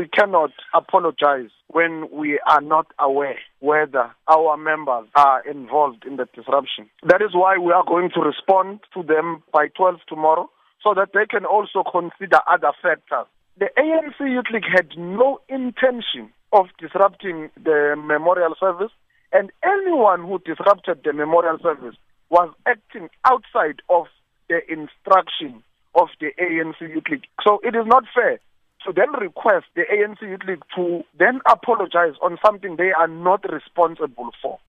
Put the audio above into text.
we cannot apologize when we are not aware whether our members are involved in the disruption. That is why we are going to respond to them by 12 tomorrow so that they can also consider other factors. The ANC Youth League had no intention of disrupting the memorial service, and anyone who disrupted the memorial service was acting outside of the instruction of the ANC Youth League. So it is not fair to then request the ANC Youth League to then apologize on something they are not responsible for.